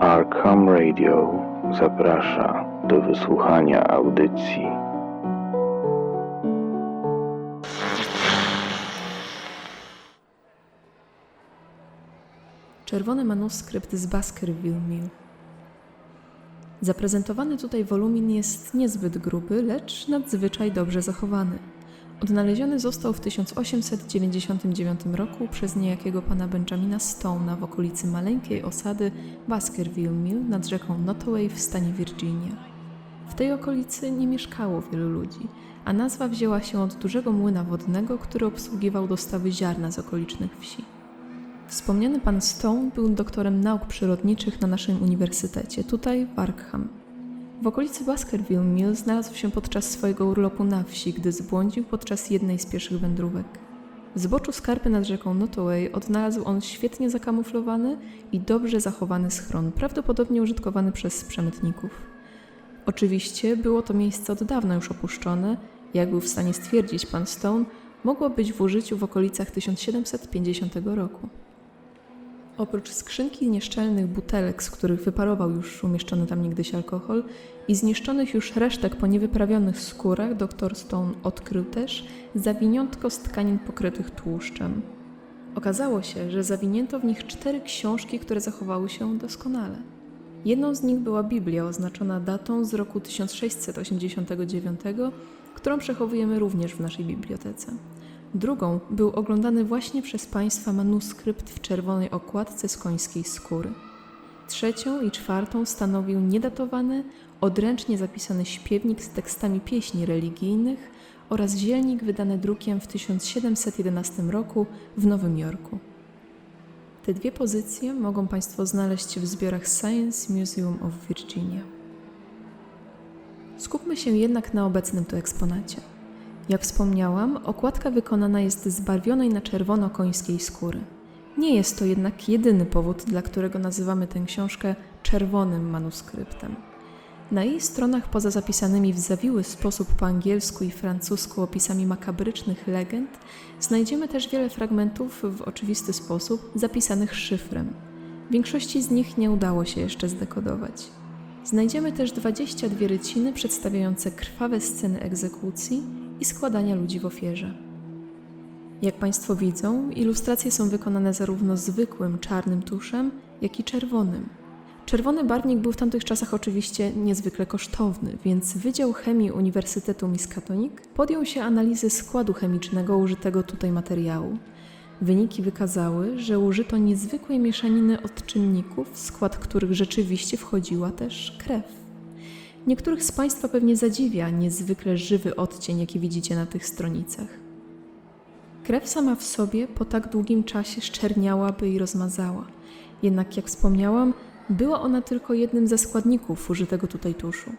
Arkham Radio zaprasza do wysłuchania audycji. Czerwony manuskrypt z Baskerville Mill. Zaprezentowany tutaj wolumin jest niezbyt gruby, lecz nadzwyczaj dobrze zachowany. Odnaleziony został w 1899 roku przez niejakiego pana Benjamina Stone'a w okolicy maleńkiej osady Baskerville Mill nad rzeką Nottoway w stanie Virginia. W tej okolicy nie mieszkało wielu ludzi, a nazwa wzięła się od dużego młyna wodnego, który obsługiwał dostawy ziarna z okolicznych wsi. Wspomniany pan Stone był doktorem nauk przyrodniczych na naszym uniwersytecie, tutaj w Arkham. W okolicy Baskerville Mill znalazł się podczas swojego urlopu na wsi, gdy zbłądził podczas jednej z pieszych wędrówek. W zboczu skarpy nad rzeką Nottoway odnalazł on świetnie zakamuflowany i dobrze zachowany schron, prawdopodobnie użytkowany przez przemytników. Oczywiście było to miejsce od dawna już opuszczone, jak był w stanie stwierdzić pan Stone, mogło być w użyciu w okolicach 1750 roku. Oprócz skrzynki nieszczelnych butelek, z których wyparował już umieszczony tam niegdyś alkohol i zniszczonych już resztek po niewyprawionych skórach, dr Stone odkrył też zawiniątko z tkanin pokrytych tłuszczem. Okazało się, że zawinięto w nich cztery książki, które zachowały się doskonale. Jedną z nich była Biblia oznaczona datą z roku 1689, którą przechowujemy również w naszej bibliotece. Drugą był oglądany właśnie przez Państwa manuskrypt w czerwonej okładce z końskiej skóry. Trzecią i czwartą stanowił niedatowany, odręcznie zapisany śpiewnik z tekstami pieśni religijnych oraz zielnik wydany drukiem w 1711 roku w Nowym Jorku. Te dwie pozycje mogą Państwo znaleźć w zbiorach Science Museum of Virginia. Skupmy się jednak na obecnym tu eksponacie. Jak wspomniałam, okładka wykonana jest z barwionej na czerwono końskiej skóry. Nie jest to jednak jedyny powód, dla którego nazywamy tę książkę czerwonym manuskryptem. Na jej stronach, poza zapisanymi w zawiły sposób po angielsku i francusku opisami makabrycznych legend, znajdziemy też wiele fragmentów w oczywisty sposób zapisanych szyfrem. Większości z nich nie udało się jeszcze zdekodować. Znajdziemy też 22 ryciny przedstawiające krwawe sceny egzekucji i składania ludzi w ofierze. Jak Państwo widzą, ilustracje są wykonane zarówno zwykłym czarnym tuszem, jak i czerwonym. Czerwony barwnik był w tamtych czasach oczywiście niezwykle kosztowny, więc Wydział Chemii Uniwersytetu Miskatonic podjął się analizy składu chemicznego użytego tutaj materiału. Wyniki wykazały, że użyto niezwykłej mieszaniny odczynników, w skład których rzeczywiście wchodziła też krew. Niektórych z Państwa pewnie zadziwia niezwykle żywy odcień, jaki widzicie na tych stronicach. Krew sama w sobie po tak długim czasie szczerniałaby i rozmazała. Jednak, jak wspomniałam, była ona tylko jednym ze składników użytego tutaj tuszu.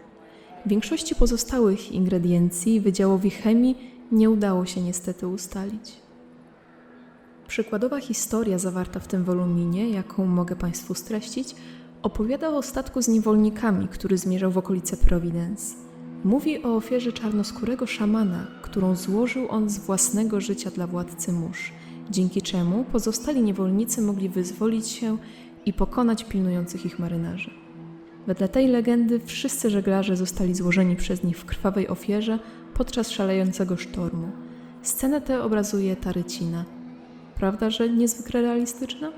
Większości pozostałych ingrediencji Wydziałowi Chemii nie udało się niestety ustalić. Przykładowa historia zawarta w tym woluminie, jaką mogę Państwu streścić, opowiada o statku z niewolnikami, który zmierzał w okolice Providence. Mówi o ofierze czarnoskórego szamana, którą złożył on z własnego życia dla władcy mórz, dzięki czemu pozostali niewolnicy mogli wyzwolić się i pokonać pilnujących ich marynarzy. Wedle tej legendy wszyscy żeglarze zostali złożeni przez nich w krwawej ofierze podczas szalejącego sztormu. Scenę tę obrazuje ta rycina. Prawda, że niezwykle realistyczna?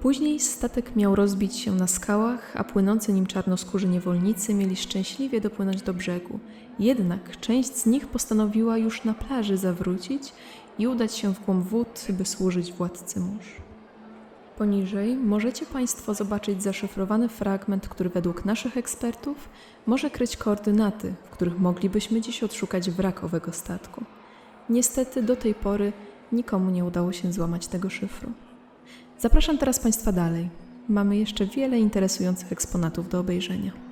Później statek miał rozbić się na skałach, a płynący nim czarnoskórzy niewolnicy mieli szczęśliwie dopłynąć do brzegu. Jednak część z nich postanowiła już na plaży zawrócić i udać się w głąb wód, by służyć władcy mórz. Poniżej możecie Państwo zobaczyć zaszyfrowany fragment, który według naszych ekspertów może kryć koordynaty, w których moglibyśmy dziś odszukać wrak owego statku. Niestety do tej pory nikomu nie udało się złamać tego szyfru. Zapraszam teraz Państwa dalej. Mamy jeszcze wiele interesujących eksponatów do obejrzenia.